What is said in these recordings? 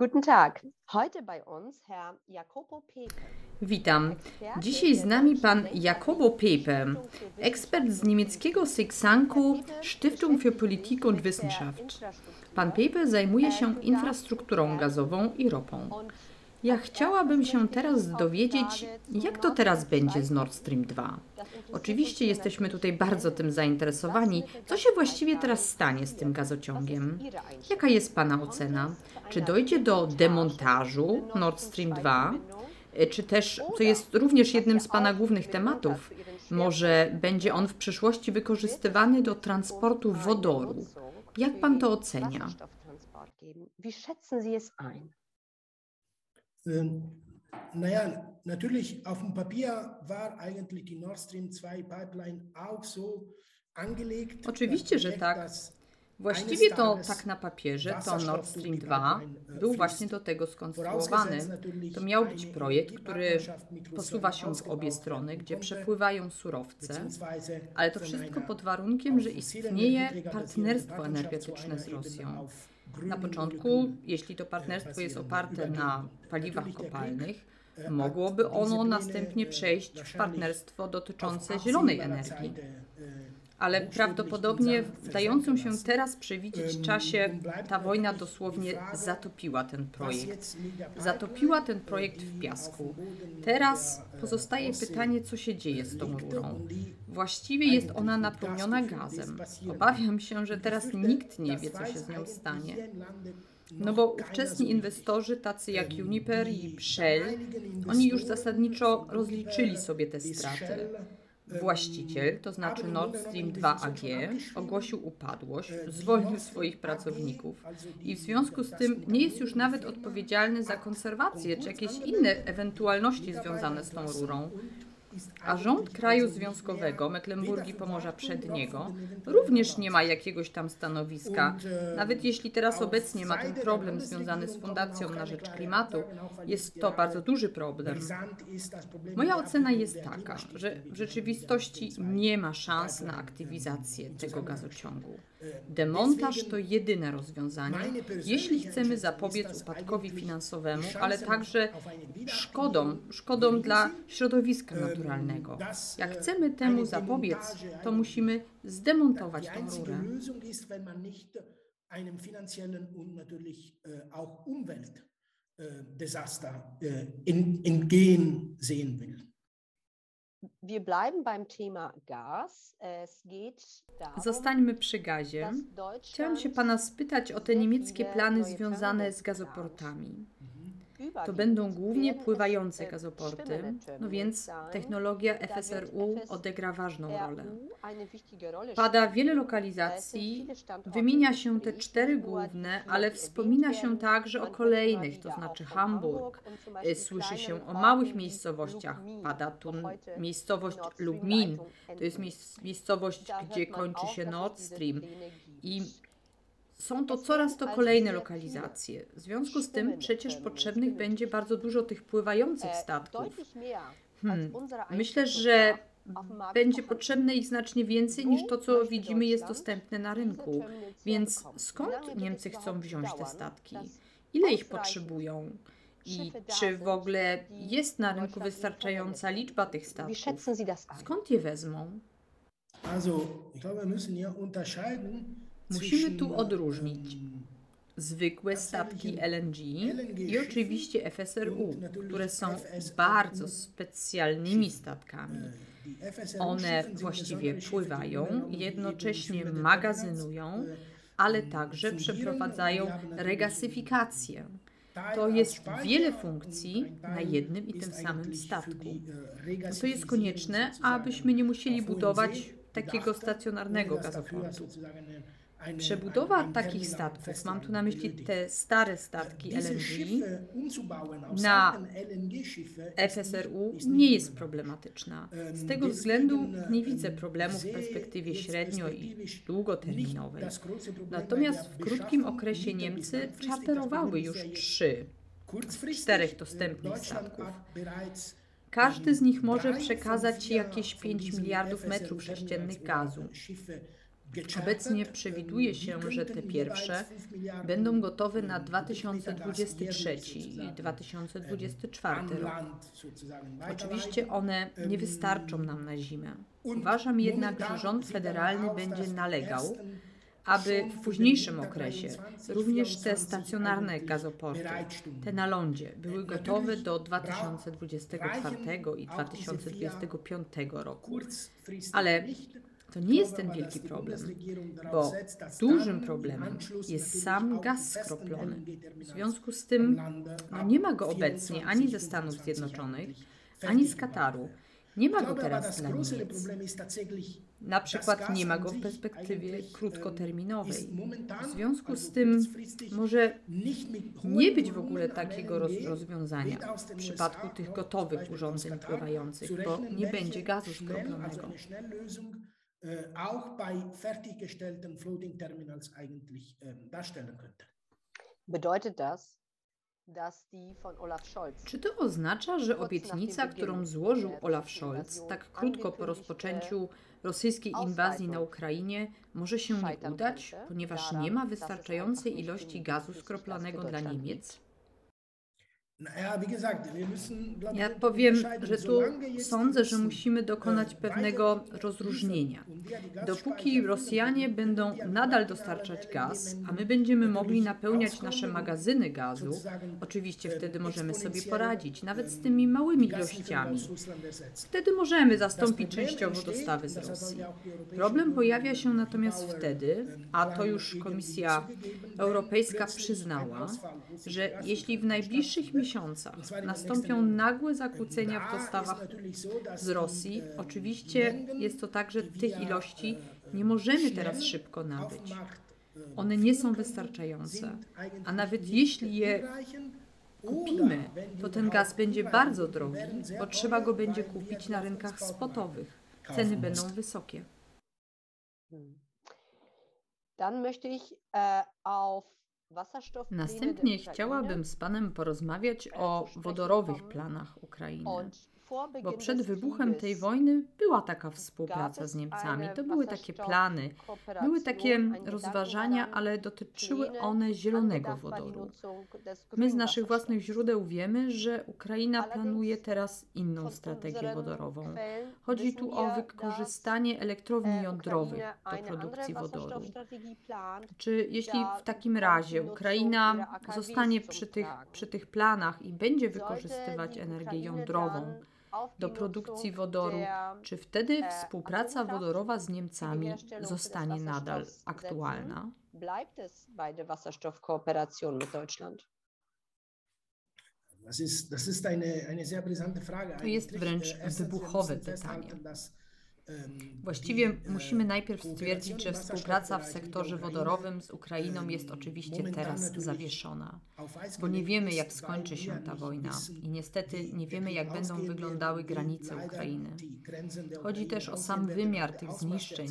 Guten Tag. Heute bei uns Herr Jacopo Pepe. Witam. Dzisiaj z nami pan Jacobo Pepe, ekspert z niemieckiego Sixanku Stiftung für Politik und Wissenschaft. Pan Pepe zajmuje się infrastrukturą gazową i ropą. Ja chciałabym się teraz dowiedzieć, jak to teraz będzie z Nord Stream 2. Oczywiście jesteśmy tutaj bardzo tym zainteresowani. Co się właściwie teraz stanie z tym gazociągiem? Jaka jest Pana ocena? Czy dojdzie do demontażu Nord Stream 2? Czy też, co jest również jednym z Pana głównych tematów, może będzie on w przyszłości wykorzystywany do transportu wodoru? Jak Pan to ocenia? Wie schätzen Sie es ein? Ähm, naja, natürlich auf dem Papier war eigentlich die Nord Stream 2 Pipeline auch so angelegt. Oczywiście, że tak. Właściwie to tak na papierze to Nord Stream 2 był właśnie do tego skonstruowany. To miał być projekt, który posuwa się w obie strony, gdzie przepływają surowce, ale to wszystko pod warunkiem, że istnieje partnerstwo energetyczne z Rosją. Na początku, jeśli to partnerstwo jest oparte na paliwach kopalnych, mogłoby ono następnie przejść w partnerstwo dotyczące zielonej energii. Ale prawdopodobnie w dającym się teraz przewidzieć czasie ta wojna dosłownie zatopiła ten projekt. Zatopiła ten projekt w piasku. Teraz pozostaje pytanie, co się dzieje z tą rurą. Właściwie jest ona napełniona gazem. Obawiam się, że teraz nikt nie wie, co się z nią stanie. No bo ówczesni inwestorzy, tacy jak Uniper i Shell, oni już zasadniczo rozliczyli sobie te straty. Właściciel, to znaczy Nord Stream 2 AG, ogłosił upadłość, zwolnił swoich pracowników i w związku z tym nie jest już nawet odpowiedzialny za konserwację czy jakieś inne ewentualności związane z tą rurą. A rząd kraju związkowego, Mecklenburgii Pomorza Przedniego, również nie ma jakiegoś tam stanowiska. Nawet jeśli teraz obecnie ma ten problem związany z Fundacją na Rzecz Klimatu, jest to bardzo duży problem. Moja ocena jest taka, że w rzeczywistości nie ma szans na aktywizację tego gazociągu. Demontaż to jedyne rozwiązanie, jeśli chcemy zapobiec upadkowi finansowemu, ale także szkodom, szkodom dla środowiska naturalnego. Jak chcemy temu zapobiec, to musimy zdemontować tą rurę. einem finanziellen und natürlich auch Umweltdesaster entgehen sehen will. Wir bleiben beim Thema Gas. Es geht darum, Zostańmy przy gazie. Chciałam się Pana spytać o te niemieckie plany związane z gazoportami. To będą głównie pływające gazoporty, no więc technologia FSRU odegra ważną rolę. Pada wiele lokalizacji, wymienia się te cztery główne, ale wspomina się także o kolejnych, to znaczy Hamburg. Słyszy się o małych miejscowościach. Pada tu miejscowość Lubmin, to jest miejscowość, gdzie kończy się Nord Stream. I są to coraz to kolejne lokalizacje. W związku z tym przecież potrzebnych będzie bardzo dużo tych pływających statków. Hmm. Myślę, że będzie potrzebne ich znacznie więcej niż to, co widzimy jest dostępne na rynku. Więc skąd Niemcy chcą wziąć te statki? Ile ich potrzebują? I czy w ogóle jest na rynku wystarczająca liczba tych statków? Skąd je wezmą? Also, ich glaube, wir müssen hier unterscheiden Musimy tu odróżnić zwykłe statki LNG i oczywiście FSRU, które są bardzo specjalnymi statkami. One właściwie pływają, jednocześnie magazynują, ale także przeprowadzają regasyfikację. To jest wiele funkcji na jednym i tym samym statku. To jest konieczne, abyśmy nie musieli budować takiego stacjonarnego gazoportu. Przebudowa takich statków, mam tu na myśli te stare statki LNG, na FSRU nie jest problematyczna. Z tego względu nie widzę problemu w perspektywie średnio i długoterminowej. Natomiast w krótkim okresie Niemcy czarterowały już trzy z czterech dostępnych statków. Każdy z nich może przekazać jakieś 5 miliardów metrów sześciennych gazu. Obecnie przewiduje się, że te pierwsze będą gotowe na 2023 i 2024 rok. Oczywiście one nie wystarczą nam na zimę. Uważam jednak, że rząd federalny będzie nalegał, aby w późniejszym okresie również te stacjonarne gazoporty, te na lądzie, były gotowe do 2024 i 2025 roku. Ale to nie jest ten wielki problem, bo dużym problemem jest sam gaz skroplony. W związku z tym no nie ma go obecnie ani ze Stanów Zjednoczonych, ani z Kataru. Nie ma go teraz dla Niemiec. Na przykład nie ma go w perspektywie krótkoterminowej. W związku z tym może nie być w ogóle takiego rozwiązania w przypadku tych gotowych urządzeń pływających, bo nie będzie gazu skroplonego. Auch bei fertiggestellten Floating Terminals eigentlich darstellen könnte. Bedeutet das, czy to oznacza, że obietnica, którą złożył Olaf Scholz tak krótko po rozpoczęciu rosyjskiej inwazji na Ukrainie, może się nie udać, ponieważ nie ma wystarczającej ilości gazu skroplonego dla Niemiec? Ja powiem, że tu sądzę, że musimy dokonać pewnego rozróżnienia. Dopóki Rosjanie będą nadal dostarczać gaz, a my będziemy mogli napełniać nasze magazyny gazu, oczywiście wtedy możemy sobie poradzić, nawet z tymi małymi ilościami. Wtedy możemy zastąpić częściowo dostawy z Rosji. Problem pojawia się natomiast wtedy, a to już Komisja Europejska przyznała, że jeśli w najbliższych miesiącach nastąpią nagłe zakłócenia w dostawach z Rosji. Oczywiście jest to tak, że tych ilości nie możemy teraz szybko nabyć. One nie są wystarczające. A nawet jeśli je kupimy, to ten gaz będzie bardzo drogi, bo trzeba go będzie kupić na rynkach spotowych. Ceny będą wysokie. Dann möchte ich äh, auf Następnie chciałabym z Panem porozmawiać o wodorowych planach Ukrainy. Bo przed wybuchem tej wojny była taka współpraca z Niemcami. To były takie plany, były takie rozważania, ale dotyczyły one zielonego wodoru. My z naszych własnych źródeł wiemy, że Ukraina planuje teraz inną strategię wodorową. Chodzi tu o wykorzystanie elektrowni jądrowych do produkcji wodoru. Czy jeśli w takim razie Ukraina zostanie przy tych, przy tych planach i będzie wykorzystywać energię jądrową, do produkcji wodoru, czy wtedy współpraca wodorowa z Niemcami zostanie nadal aktualna? To jest wręcz wybuchowe pytanie. Właściwie musimy najpierw stwierdzić, że współpraca w sektorze wodorowym z Ukrainą jest oczywiście teraz zawieszona, bo nie wiemy, jak skończy się ta wojna i niestety nie wiemy, jak będą wyglądały granice Ukrainy. Chodzi też o sam wymiar tych zniszczeń,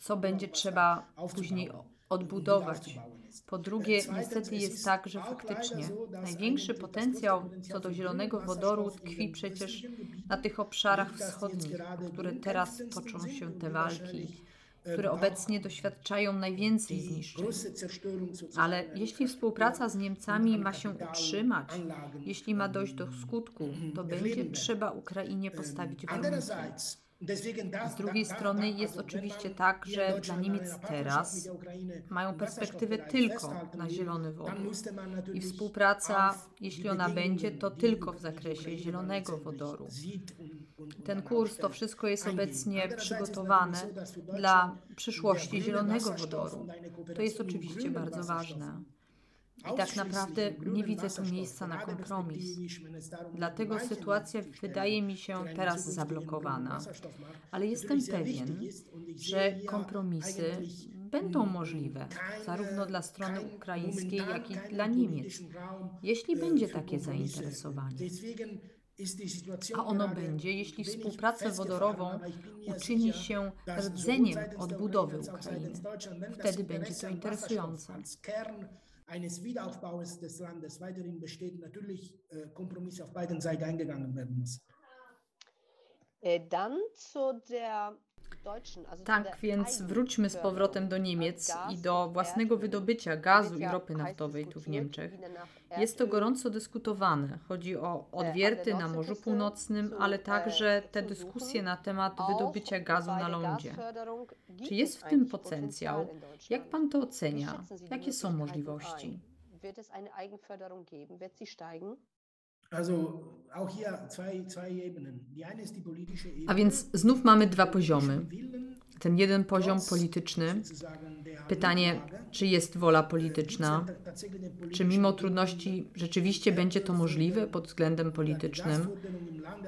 co będzie trzeba później odbudować. Po drugie, niestety jest tak, że faktycznie największy potencjał co do zielonego wodoru tkwi przecież na tych obszarach wschodnich, które teraz toczą się te walki, które obecnie doświadczają najwięcej zniszczeń. Ale jeśli współpraca z Niemcami ma się utrzymać, jeśli ma dojść do skutku, to będzie trzeba Ukrainie postawić warunki. Z drugiej strony jest oczywiście tak, że dla Niemiec teraz mają perspektywę tylko na zielony wodór. I współpraca, jeśli ona będzie, to tylko w zakresie zielonego wodoru. Ten kurs, to wszystko jest obecnie przygotowane dla przyszłości zielonego wodoru. To jest oczywiście bardzo ważne. I tak naprawdę nie widzę tu miejsca na kompromis. Dlatego sytuacja wydaje mi się teraz zablokowana. Ale jestem pewien, że kompromisy będą możliwe, zarówno dla strony ukraińskiej, jak i dla Niemiec, jeśli będzie takie zainteresowanie. A ono będzie, jeśli współpracę wodorową uczyni się rdzeniem odbudowy Ukrainy. Wtedy będzie to interesujące eines Wiederaufbaus des Landes weiterhin besteht, natürlich äh, Kompromisse auf beiden Seiten eingegangen werden muss. Äh, dann zu der Tak, więc wróćmy z powrotem do Niemiec i do własnego wydobycia gazu i ropy naftowej tu w Niemczech. Jest to gorąco dyskutowane. Chodzi o odwierty na Morzu Północnym, ale także te dyskusje na temat wydobycia gazu na lądzie. Czy jest w tym potencjał? Jak pan to ocenia? Jakie są możliwości? A więc znów mamy dwa poziomy. Ten jeden poziom polityczny, pytanie, czy jest wola polityczna, czy mimo trudności rzeczywiście będzie to możliwe pod względem politycznym.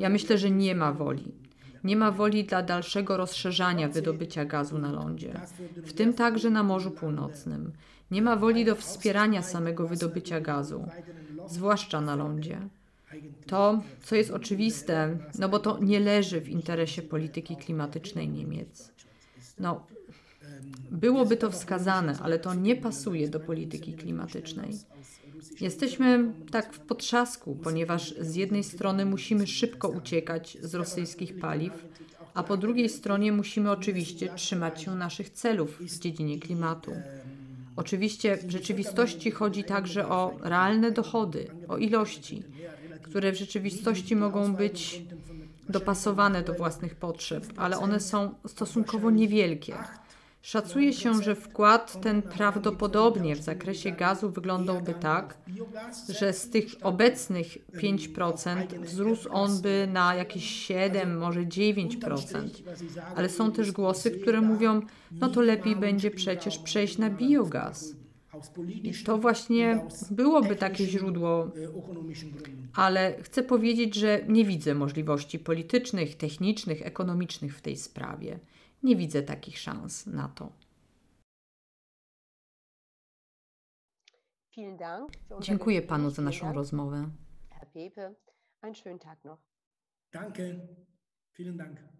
Ja myślę, że nie ma woli. Nie ma woli dla dalszego rozszerzania wydobycia gazu na lądzie, w tym także na Morzu Północnym. Nie ma woli do wspierania samego wydobycia gazu, zwłaszcza na lądzie. To, co jest oczywiste, no bo to nie leży w interesie polityki klimatycznej Niemiec. No, byłoby to wskazane, ale to nie pasuje do polityki klimatycznej. Jesteśmy tak w potrzasku, ponieważ z jednej strony musimy szybko uciekać z rosyjskich paliw, a po drugiej stronie musimy oczywiście trzymać się naszych celów w dziedzinie klimatu. Oczywiście w rzeczywistości chodzi także o realne dochody, o ilości, które w rzeczywistości mogą być dopasowane do własnych potrzeb, ale one są stosunkowo niewielkie. Szacuje się, że wkład ten prawdopodobnie w zakresie gazu wyglądałby tak, że z tych obecnych 5% wzrósł on by na jakieś 7, może 9%. Ale są też głosy, które mówią, no to lepiej będzie przecież przejść na biogaz. I to właśnie byłoby takie źródło, ale chcę powiedzieć, że nie widzę możliwości politycznych, technicznych, ekonomicznych w tej sprawie. Nie widzę takich szans na to. Dziękuję panu za naszą rozmowę. Danke. Vielen Dank.